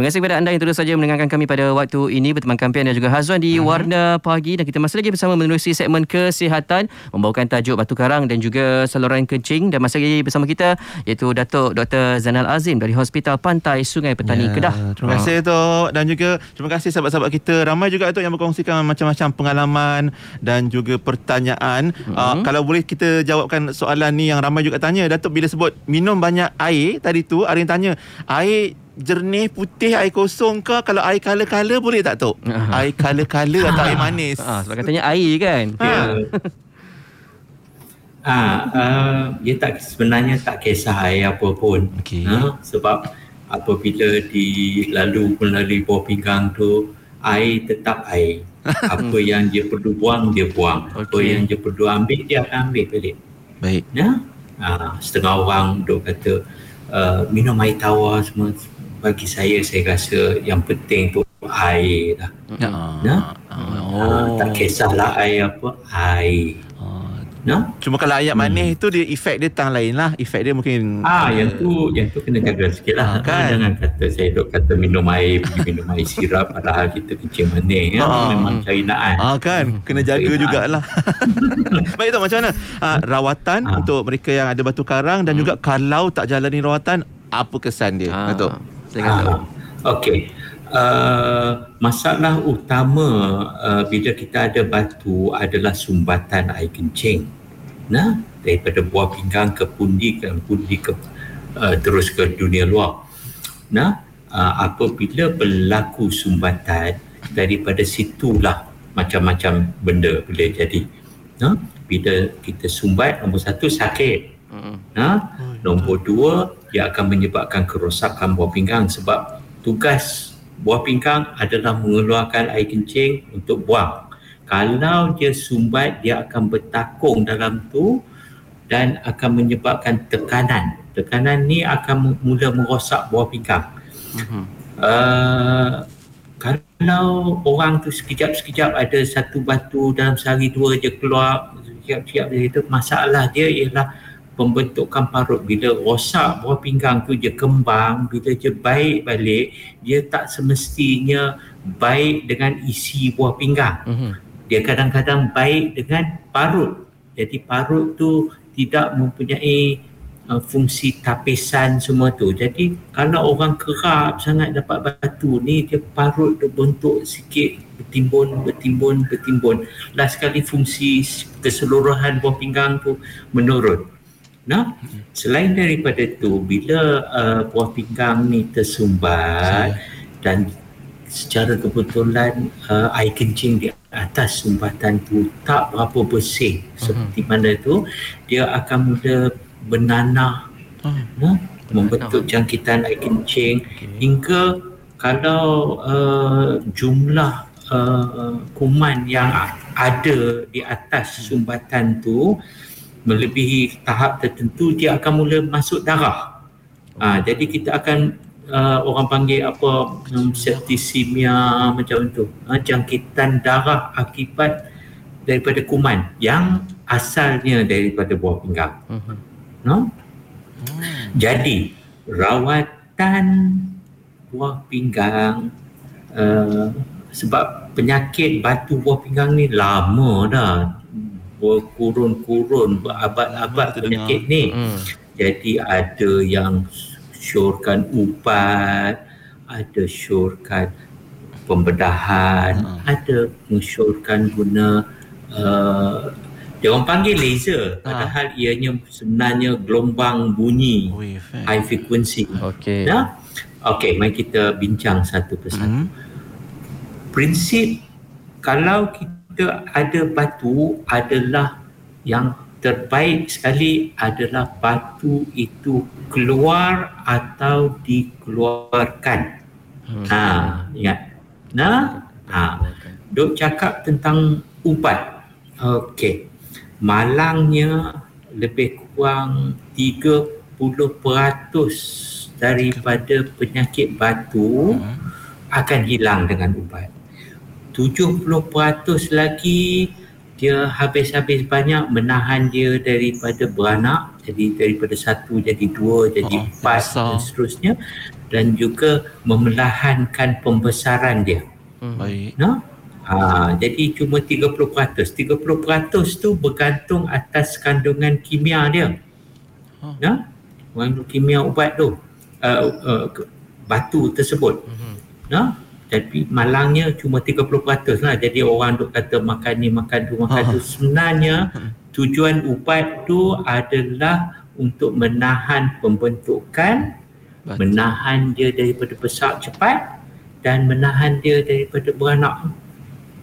kasih kepada anda yang terus saja mendengarkan kami pada waktu ini berteman kampian dan juga Hazwan di uh-huh. Warna Pagi dan kita masih lagi bersama menerusi segmen kesihatan membawakan tajuk batu karang dan juga saluran kencing dan masih lagi bersama kita iaitu Datuk Dr. Zanal Azim dari Hospital Pantai Sungai Petani yeah. Kedah. Terima kasih uh. Tok dan juga terima kasih sahabat-sahabat kita ramai juga Tok yang berkongsikan macam-macam pengalaman dan juga pertanyaan. Uh-huh. Uh, kalau boleh kita jawabkan soalan ni yang ramai juga tanya Datuk bila sebut minum banyak air tadi tu ada yang tanya air jernih putih air kosong ke kalau air kala-kala boleh tak tok? Uh air kala-kala atau air manis. Uh, sebab katanya air kan? Ya. Ah uh, dia tak sebenarnya tak kisah air apa pun. Okay. uh, sebab apabila dilalu melalui bawah pinggang tu air tetap air. Apa yang dia perlu buang dia buang. Okay. apa yang dia perlu ambil dia akan ambil balik. Baik. Ya? Uh, setengah orang duk kata uh, minum air tawar semua bagi saya saya rasa yang penting tu air lah. Ya. ya? Oh. tak kisahlah air apa, air. Oh. No? Cuma kalau ayam manis tu dia efek dia tang lain lah. Efek dia mungkin Ah, yang tu yang tu kena jaga sikit lah. Ah, kan? Jangan kata saya duk kata minum air, pergi minum air sirap padahal kita kencing manis. Ya. Ah. Memang cari naan. Ah kan kena jaga Baik, jugalah. Baik tu macam mana? Ah, rawatan Ah. untuk mereka yang ada batu karang dan juga kalau tak jalani rawatan apa kesan dia? Ah, Datuk. Saya kata. Ah, Okey. Uh, masalah utama uh, bila kita ada batu adalah sumbatan air kencing. Nah, daripada buah pinggang ke pundi ke pundi ke uh, terus ke dunia luar. Nah, uh, apabila berlaku sumbatan daripada situlah macam-macam benda boleh jadi. Nah, bila kita sumbat nombor satu sakit. Mm-mm. Ha? Nombor dua, dia akan menyebabkan kerosakan buah pinggang sebab tugas buah pinggang adalah mengeluarkan air kencing untuk buang. Kalau dia sumbat, dia akan bertakung dalam tu dan akan menyebabkan tekanan. Tekanan ni akan mula merosak buah pinggang. Mhm. Uh, kalau orang tu sekejap-sekejap ada satu batu dalam sehari dua je keluar sekejap-sekejap dia itu masalah dia ialah pembentukan parut bila rosak buah pinggang tu dia kembang bila dia baik balik dia tak semestinya baik dengan isi buah pinggang Mhm. dia kadang-kadang baik dengan parut. Jadi parut tu tidak mempunyai uh, fungsi tapisan semua tu. Jadi kalau orang kerap sangat dapat batu ni dia parut tu bentuk sikit bertimbun bertimbun bertimbun. Last sekali fungsi keseluruhan buah pinggang tu menurun. Nah, selain daripada tu bila uh, buah pinggang ni tersumbat dan secara kebetulan uh, air kencing di atas sumbatan tu tak berapa bersih seperti mana tu dia akan mula bernanah no? membentuk jangkitan air kencing hingga kalau uh, jumlah uh, kuman yang ada di atas sumbatan tu melebihi tahap tertentu dia akan mula masuk darah. Ah, jadi kita akan uh, orang panggil apa um, septisemia macam tu. Ah, jangkitan darah akibat daripada kuman yang asalnya daripada buah pinggang. Mhm. No? Jadi rawatan buah pinggang uh, sebab penyakit batu buah pinggang ni lama dah berkurun-kurun berabad-abad Kita penyakit ni. Mm. Jadi ada yang syorkan ubat, ada syorkan pembedahan, Hmm. ada mensyorkan guna uh, dia orang panggil laser Ha. padahal ianya sebenarnya gelombang bunyi Wave. eh. high frequency. Okey. Ya. Okey, mari kita bincang satu persatu. Hmm. Prinsip kalau kita ada batu adalah yang terbaik sekali adalah batu itu keluar atau dikeluarkan. Hmm. Ha, ingat. Nah, ha. Duk cakap tentang ubat. Okey. Malangnya lebih kurang 30% daripada penyakit batu akan hilang dengan ubat. 70% lagi dia habis-habis banyak menahan dia daripada beranak jadi daripada satu jadi dua jadi Oh, empat besar. dan seterusnya dan juga memelahankan pembesaran dia Baik. no? Ha, jadi cuma 30%. 30% tu bergantung atas kandungan kimia dia. Oh. No? Kandungan kimia ubat tu. Uh, uh, batu tersebut. Mhm. No? Tapi malangnya cuma 30% lah. Jadi orang duk kata makan ni, makan tu, makan tu. Sebenarnya tujuan ubat tu adalah untuk menahan pembentukan, menahan dia daripada besar cepat dan menahan dia daripada beranak.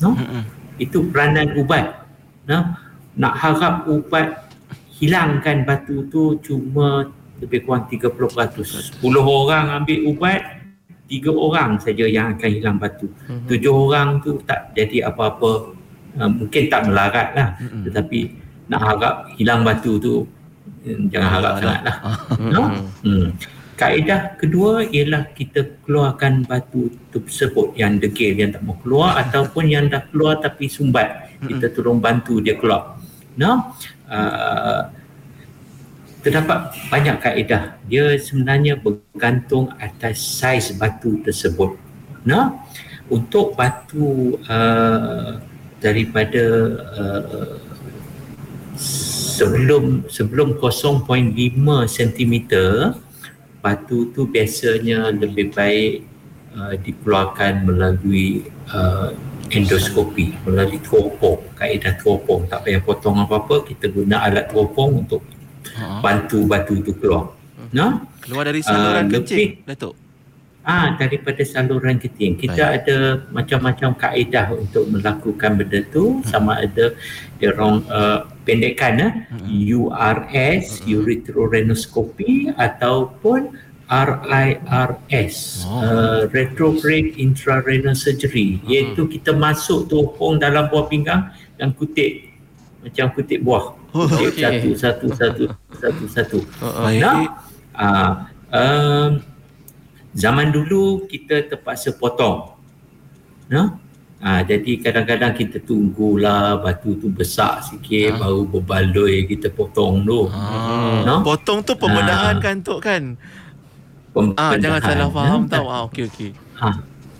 No? Mm-mm. Itu peranan ubat. No? Nak harap ubat hilangkan batu tu cuma lebih kurang 30%. 10 orang ambil ubat, 3 orang saja yang akan hilang batu. Mhm. 7 orang tu tak jadi apa-apa. Uh, mungkin tak melarat lah. Mm-mm. Tetapi nak harap hilang batu tu eh, jangan harap Ah, sangat lah. Mhm. No? Hmm. Kaedah kedua ialah kita keluarkan batu tersebut yang degil yang tak mau keluar ataupun yang dah keluar tapi sumbat. Kita tolong bantu dia keluar. no uh, terdapat banyak kaedah. Dia sebenarnya bergantung atas saiz batu tersebut. No untuk batu uh, daripada uh, sebelum sebelum 0.5 cm batu tu biasanya lebih baik uh, dikeluarkan melalui uh, endoskopi melalui teropong. Kaedah teropong. Tak payah potong apa-apa kita guna alat teropong untuk bantu batu itu keluar no? Keluar dari saluran Ah, kencing, lebih- Datuk. Ah, daripada saluran keting. Kita Baik. ada macam-macam kaedah untuk melakukan benda tu. Sama ada dia orang uh, pendekkan eh, URS, ureterorhinoscopy ataupun RIRS, Oh. uh, retrograde intrarenal surgery. Iaitu kita masuk teropong dalam buah pinggang dan kutip macam kutip buah. Kutip okey. satu, satu, satu, satu, satu. Baik. Nah, uh, um, zaman dulu kita terpaksa potong. Nah, Ha, jadi kadang-kadang kita tunggulah batu tu besar sikit Ha. baru berbaloi kita potong tu. Ah, No? Potong tu pembedahan Ah. kan Tok kan? Ah, jangan salah faham ya. tau. Ah, okey okey. Ha.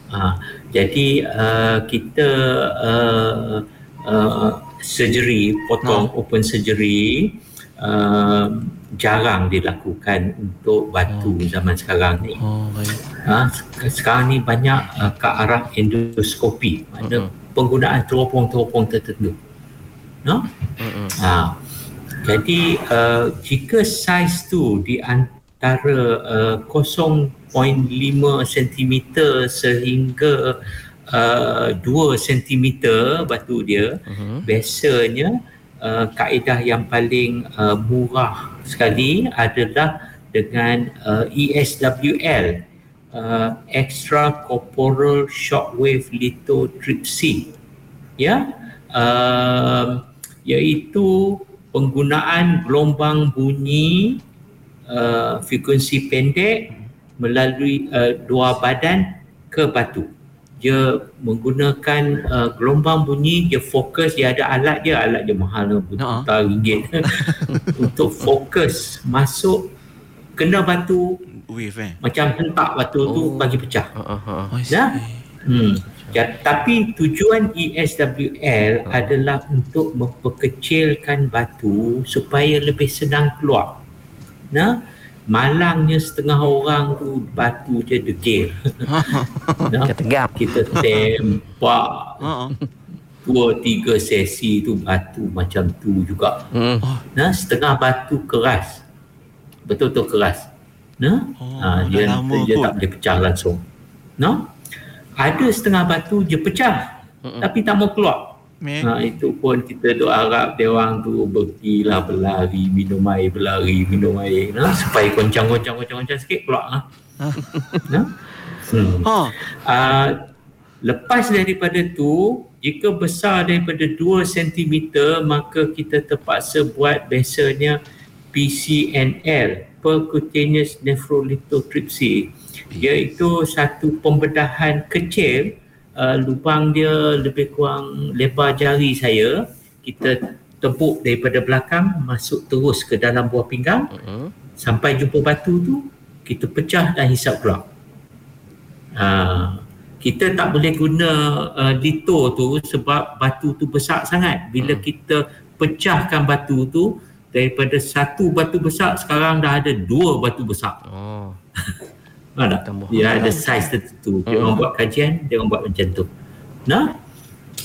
Ha. Jadi uh, kita uh, uh, surgery, potong open surgery uh, jarang dilakukan untuk batu zaman sekarang ni. Oh, baik. Ha, sek- sekarang ni banyak uh, ke arah endoskopi. Ada penggunaan teropong-teropong tertentu. No? Ha. Jadi uh, jika saiz tu di antara uh, 0.5 cm sehingga uh, 2 cm batu dia Mhm. biasanya uh, kaedah yang paling uh, murah sekali adalah dengan uh, ESWL uh, extracorporeal shockwave lithotripsy ya? Um, iaitu penggunaan gelombang bunyi uh, frekuensi pendek melalui uh, dua badan ke batu dia menggunakan uh, gelombang bunyi dia fokus dia ada alat dia alat dia mahal Ha. berjuta ringgit untuk fokus masuk kena batu Wave eh. macam hentak batu tu Oh. bagi pecah Ya. Hmm. Ya, tapi tujuan ESWL adalah untuk memperkecilkan batu supaya lebih senang keluar. Nah, malangnya setengah orang tu batu je degil. nah, Ketegap. kita tembak Ha. dua tiga sesi tu batu macam tu juga. Hmm. Nah, setengah batu keras. Betul-betul keras. Nah, Oh, ha, dia, dia kot. tak boleh pecah langsung. No? Ada setengah batu je pecah. Mm-mm. Tapi tak mau keluar. Ha, itu pun kita doa harap dia orang tu berhentilah berlari, minum air, berlari, minum air. Nah, supaya goncang-goncang-goncang sikit keluar. Ha? nah? Hmm. Ha. Uh, lepas daripada tu jika besar daripada 2 cm maka kita terpaksa buat biasanya PCNL percutaneous nephrolithotripsy iaitu satu pembedahan kecil uh, lubang dia lebih kurang lebar jari saya kita tepuk daripada belakang masuk terus ke dalam buah pinggang Hmm. sampai jumpa batu tu kita pecah dan hisap keluar. Ha, kita tak boleh guna uh, lito tu sebab batu tu besar sangat. Bila Hmm. kita pecahkan batu tu daripada satu batu besar sekarang dah ada dua batu besar. Oh. Tambah. Dia ada saiz tertentu. Dia orang buat kajian, dia orang buat macam tu. Nah?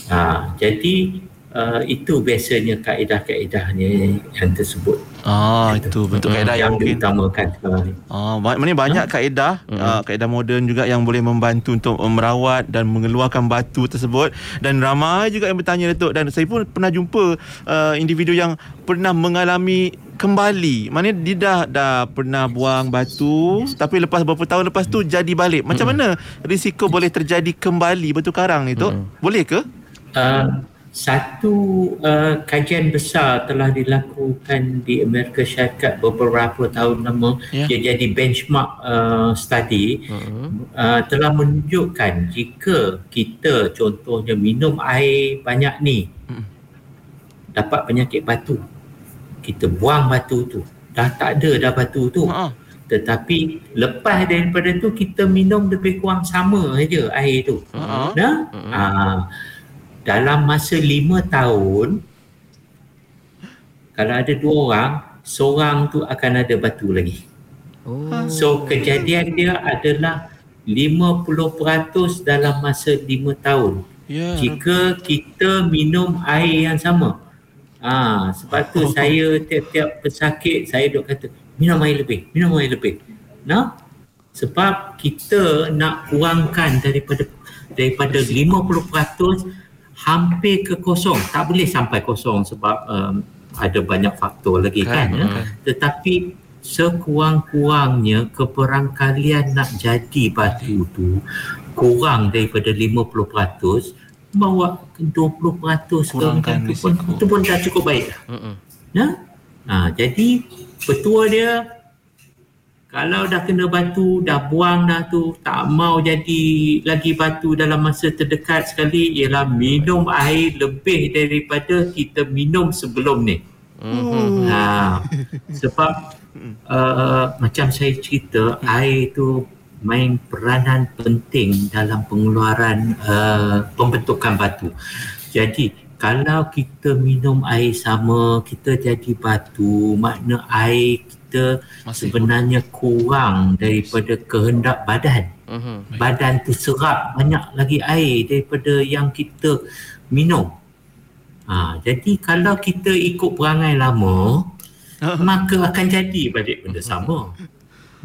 Ha, jadi uh, itu biasanya kaedah-kaedahnya yang tersebut. Ah, itu bentuk kaedah yang yang mungkin diutamakan sekarang ni. Ah, mana banyak kaedah, ah, kaedah moden juga yang boleh membantu untuk uh, merawat dan mengeluarkan batu tersebut dan ramai juga yang bertanya Datuk dan saya pun pernah jumpa uh, individu yang pernah mengalami kembali. Mana dia dah dah pernah buang batu tapi lepas beberapa tahun lepas tu jadi balik. Macam mana risiko boleh terjadi kembali batu karang ni Tok? Boleh ke? Uh, satu uh, kajian besar telah dilakukan di Amerika Syarikat beberapa tahun lama Ya. dia jadi benchmark uh, study Hmm. uh, telah menunjukkan jika kita contohnya minum air banyak ni Mm. dapat penyakit batu. Kita buang batu tu. Dah tak ada dah batu tu. Ha. Tetapi lepas daripada tu kita minum lebih kurang sama aja air tu. Ha. Nah, ah, dalam masa lima tahun kalau ada dua orang, seorang tu akan ada batu lagi. Oh. So kejadian dia adalah 50% dalam masa 5 tahun. Ya. Jika kita minum air yang sama. Ah, sebab tu saya tiap-tiap pesakit saya duk kata minum air lebih, minum air lebih. Nah, sebab kita nak kurangkan daripada daripada 50% hampir ke kosong. Tak boleh sampai kosong sebab um, ada banyak faktor lagi kan. Kan, ya. kan. Tetapi sekurang-kurangnya keberangkalian nak jadi batu tu kurang daripada 50% bawa ke 20% ke Kurangkan itu pun, itu pun dah cukup baik. Mm-mm. Ya? Ha, jadi petua dia kalau dah kena batu, dah buang dah tu, tak mau jadi lagi batu dalam masa terdekat sekali ialah minum air lebih daripada kita minum sebelum ni. Mhm. Ha, sebab uh, macam saya cerita, air tu main peranan penting dalam pengeluaran uh, pembentukan batu. Jadi kalau kita minum air sama, kita jadi batu, makna air kita Masih sebenarnya kurang daripada kehendak badan. Mhm. Badan tu serap banyak lagi air daripada yang kita minum. Ha, jadi kalau kita ikut perangai lama, maka akan jadi balik benda sama.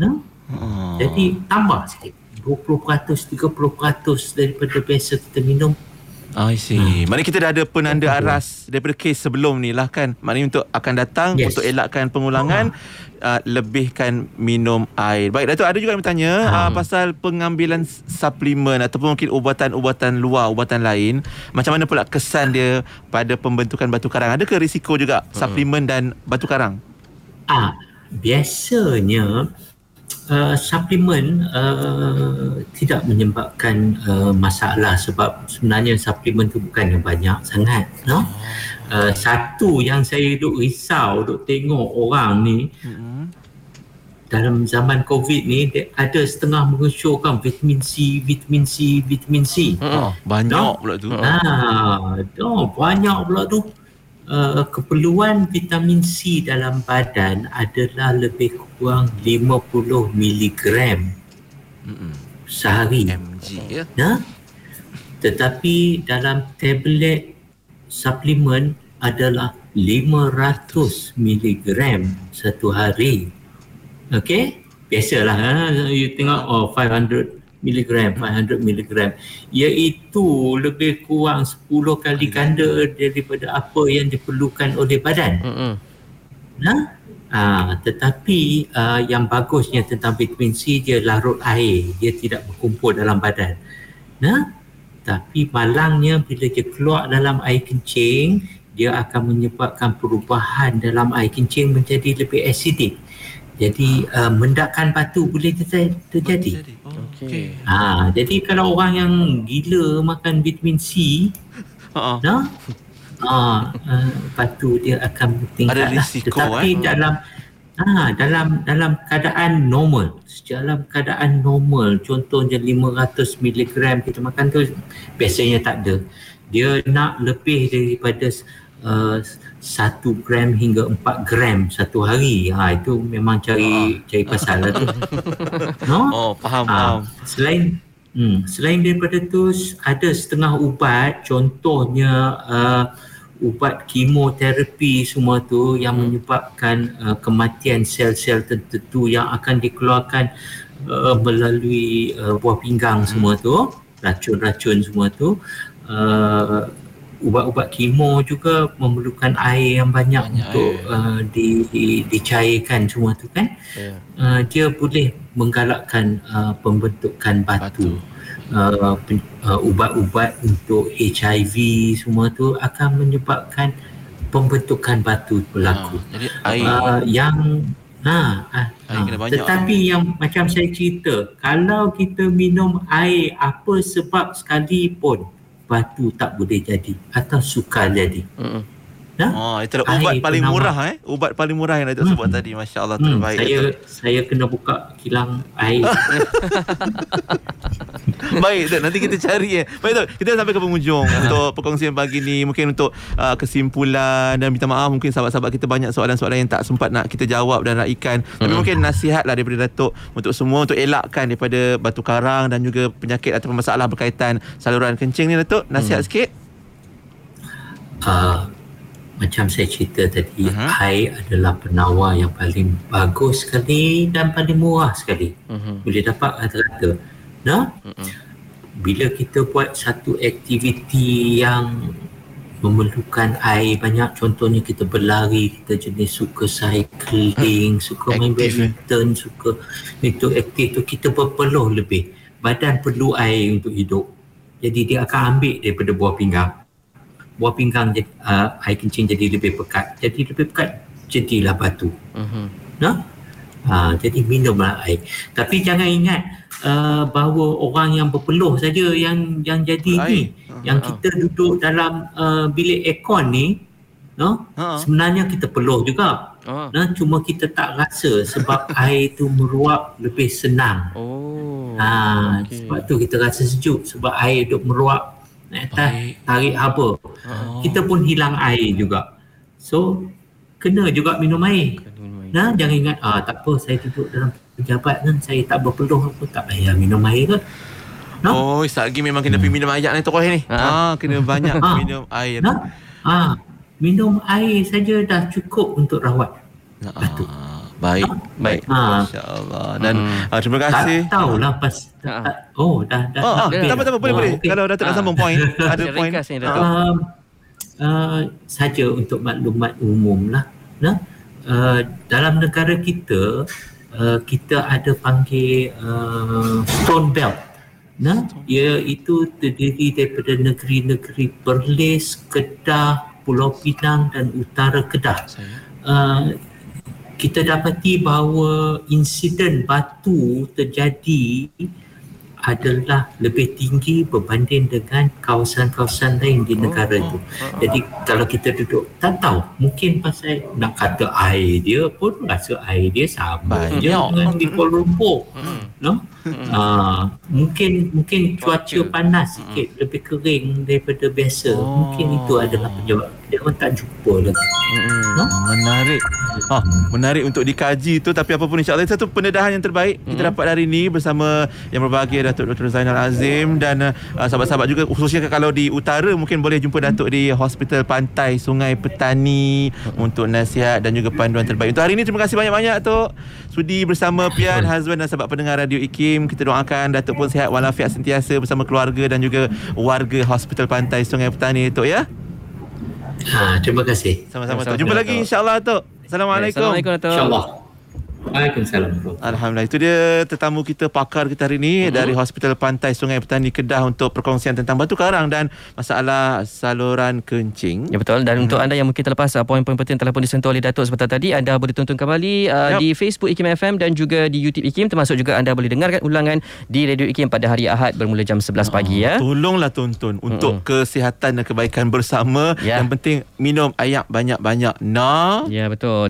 Ha? Ha. Jadi tambah sikit. 20%, 30% daripada biasa kita minum. I see. Maknanya kita dah ada penanda aras daripada kes sebelum ni lah kan. Maknanya untuk akan datang Yes. untuk elakkan pengulangan uh, lebihkan minum air. Baik Datuk ada juga yang bertanya Ha. uh, pasal pengambilan suplemen ataupun mungkin ubatan-ubatan luar, ubatan lain. Macam mana pula kesan dia pada pembentukan batu karang? Adakah risiko juga suplemen dan batu karang? Ah, biasanya uh, suplemen uh, tidak menyebabkan uh, masalah sebab sebenarnya suplemen tu bukan yang banyak sangat, no? Uh, satu yang saya duk risau duk tengok orang ni Mm-hmm. dalam zaman COVID ni ada setengah mengesyorkan vitamin C, vitamin C, vitamin C. Oh, banyak No. pula tu. Ah, oh, banyak pula tu. Uh, keperluan vitamin C dalam badan adalah lebih kurang 50 miligram Mm-mm. sehari. MG ya. Ya? Tetapi dalam tablet suplemen adalah 500 miligram satu hari. Okey? Biasalah ha? you tengok oh 500 miligram, 500 miligram. Iaitu lebih kurang 10 kali ganda daripada apa yang diperlukan oleh badan. Mm-mm. Nah, ah, tetapi ah, yang bagusnya tentang vitamin C dia larut air, dia tidak berkumpul dalam badan. Nah, tapi malangnya bila dia keluar dalam air kencing, dia akan menyebabkan perubahan dalam air kencing menjadi lebih asidik. Jadi uh, mendakan batu boleh ter- terjadi. Oh, Okey. Ha, jadi kalau orang yang gila makan vitamin C, Ha. Nah, ah, uh, batu dia akan bertingkat Ada lah. risiko, Tetapi eh? dalam ah dalam dalam keadaan normal, dalam keadaan normal, contohnya 500 mg kita makan tu biasanya tak ada. Dia nak lebih daripada uh, 1 gram hingga 4 gram satu hari. Ha itu memang cari cari pasal lah tu. No? Oh, faham, Ah, faham. selain hmm, selain daripada tu ada setengah ubat contohnya uh, ubat kemoterapi semua tu yang menyebabkan uh, kematian sel-sel tertentu yang akan dikeluarkan uh, melalui uh, buah pinggang semua tu racun-racun semua tu. Uh, ubat-ubat kemo juga memerlukan air yang banyak, Banyak untuk air. uh, di, di, dicairkan semua tu kan Ya. uh, dia boleh menggalakkan uh, pembentukan batu. Batu. Uh, pen- uh, ubat-ubat untuk HIV semua tu akan menyebabkan pembentukan batu berlaku. Ha, jadi air Uh, yang ha, ah, Air ah, banyak. tetapi yang macam saya cerita, kalau kita minum air apa sebab sekalipun batu tak boleh jadi atau sukar jadi. Mm-mm. Nah, Oh, itu adalah ubat air paling penawar. murah eh. Ubat paling murah yang Datuk Hmm. sebut tadi. Masya-Allah Hmm, terbaik. saya Datuk. saya kena buka kilang air. Baik Tok, nanti kita cari eh. Baik Tok, kita sampai ke penghujung untuk perkongsian pagi ni. Mungkin untuk uh, kesimpulan dan minta maaf mungkin sahabat-sahabat kita banyak soalan-soalan yang tak sempat nak kita jawab dan raikan. Tapi mungkin nasihat lah daripada Datuk untuk semua untuk elakkan daripada batu karang dan juga penyakit atau masalah berkaitan saluran kencing ni Datuk. Nasihat sikit. uh, macam saya cerita tadi, Mhm. air adalah penawar yang paling bagus sekali dan paling murah sekali. Mhm. Boleh dapat rata-rata. Nah, bila kita buat satu aktiviti yang memerlukan air banyak contohnya kita berlari kita jenis suka cycling suka main eh? badminton suka itu aktif tu kita berpeluh lebih badan perlu air untuk hidup jadi dia akan ambil daripada buah pinggang buah pinggang uh, air kencing jadi lebih pekat jadi lebih pekat jadilah batu Mhm. Nah, ha, jadi minumlah air. Tapi jangan ingat uh, bahawa orang yang berpeluh saja yang yang jadi Air. ni. Ha, Yang kita duduk dalam uh, bilik aircon ni, no? Ha. sebenarnya kita peluh juga. Oh. Nah, cuma kita tak rasa sebab air tu meruap lebih senang. Oh. Ha, okey. sebab tu kita rasa sejuk sebab air duk meruap atas Baik. tarik haba. Oh. Kita pun hilang air juga. So kena juga minum air. Minum air. Nah, jangan ingat ah tak apa saya duduk dalam pejabat kan saya tak berpeluh apa tak payah minum air ke. No? Oh, lagi memang kena pergi minum air ni tokoh ni. Ha. Ah, kena banyak Ha. minum air. Nah, ah minum air saja dah cukup untuk rawat. Batu. Ah, baik, baik. Ha. Masya-Allah. Dan Hmm. ah, terima Tak kasih. tahulah pas Ha. tak, oh dah dah. Oh, ah, okey. tak apa, tak apa. Boleh, Oh, boleh. okey. Kalau Datuk nak Ah. sambung point, ada point. ni, Datuk. um, uh, saja untuk maklumat umum lah. Nah, uh, dalam negara kita uh, kita ada panggil uh, Stone Belt. Nah, ia itu terdiri daripada negeri-negeri Perlis, Kedah, Pulau Pinang dan Utara Kedah. Uh, kita dapati bahawa insiden batu terjadi adalah lebih tinggi berbanding dengan kawasan-kawasan lain di negara itu. Jadi kalau kita duduk tak tahu mungkin pasal nak kata air dia pun rasa air dia sama je Banyak. dengan di Kuala Lumpur. No? Ah, mungkin mungkin cuaca Cuaca. panas sikit lebih kering daripada biasa. Oh. Mungkin itu adalah penyebab dia orang tak jumpa lagi. Mhm. No? Menarik. Ha, menarik untuk dikaji tu tapi apa pun insya-Allah satu pendedahan yang terbaik kita dapat hari ini bersama yang berbahagia Datuk Dr. Zainal Azim dan uh, sahabat-sahabat juga khususnya kalau di utara mungkin boleh jumpa Datuk di Hospital Pantai Sungai Petani untuk nasihat dan juga panduan terbaik. Untuk hari ini terima kasih banyak-banyak Tok. Sudi bersama Pian, husband dan sahabat pendengar Radio IKIM. Kita doakan Datuk pun sihat walafiat sentiasa bersama keluarga dan juga warga Hospital Pantai Sungai Petani Tok ya. Ha, terima kasih. Sama-sama Sama-sama, Tok. Jumpa Tok. lagi insya-Allah Tok. Assalamualaikum. Assalamualaikum Datuk. InsyaAllah. Waalaikumsalam. Alhamdulillah itu dia tetamu kita pakar kita hari ini dari Hospital Pantai Sungai Petani Kedah untuk perkongsian tentang batu karang dan masalah saluran kencing. Ya betul dan untuk anda yang mungkin terlepas uh, poin-poin penting telah pun disentuh oleh Datuk sebentar tadi anda boleh tonton kembali uh, Yap. di Facebook IKIM FM dan juga di YouTube IKIM termasuk juga anda boleh dengarkan ulangan di Radio IKIM pada hari Ahad bermula jam 11 pagi ya. Tolonglah tonton untuk kesihatan dan kebaikan bersama. Ya. Yang penting minum air banyak-banyak. Nah. Ya betul.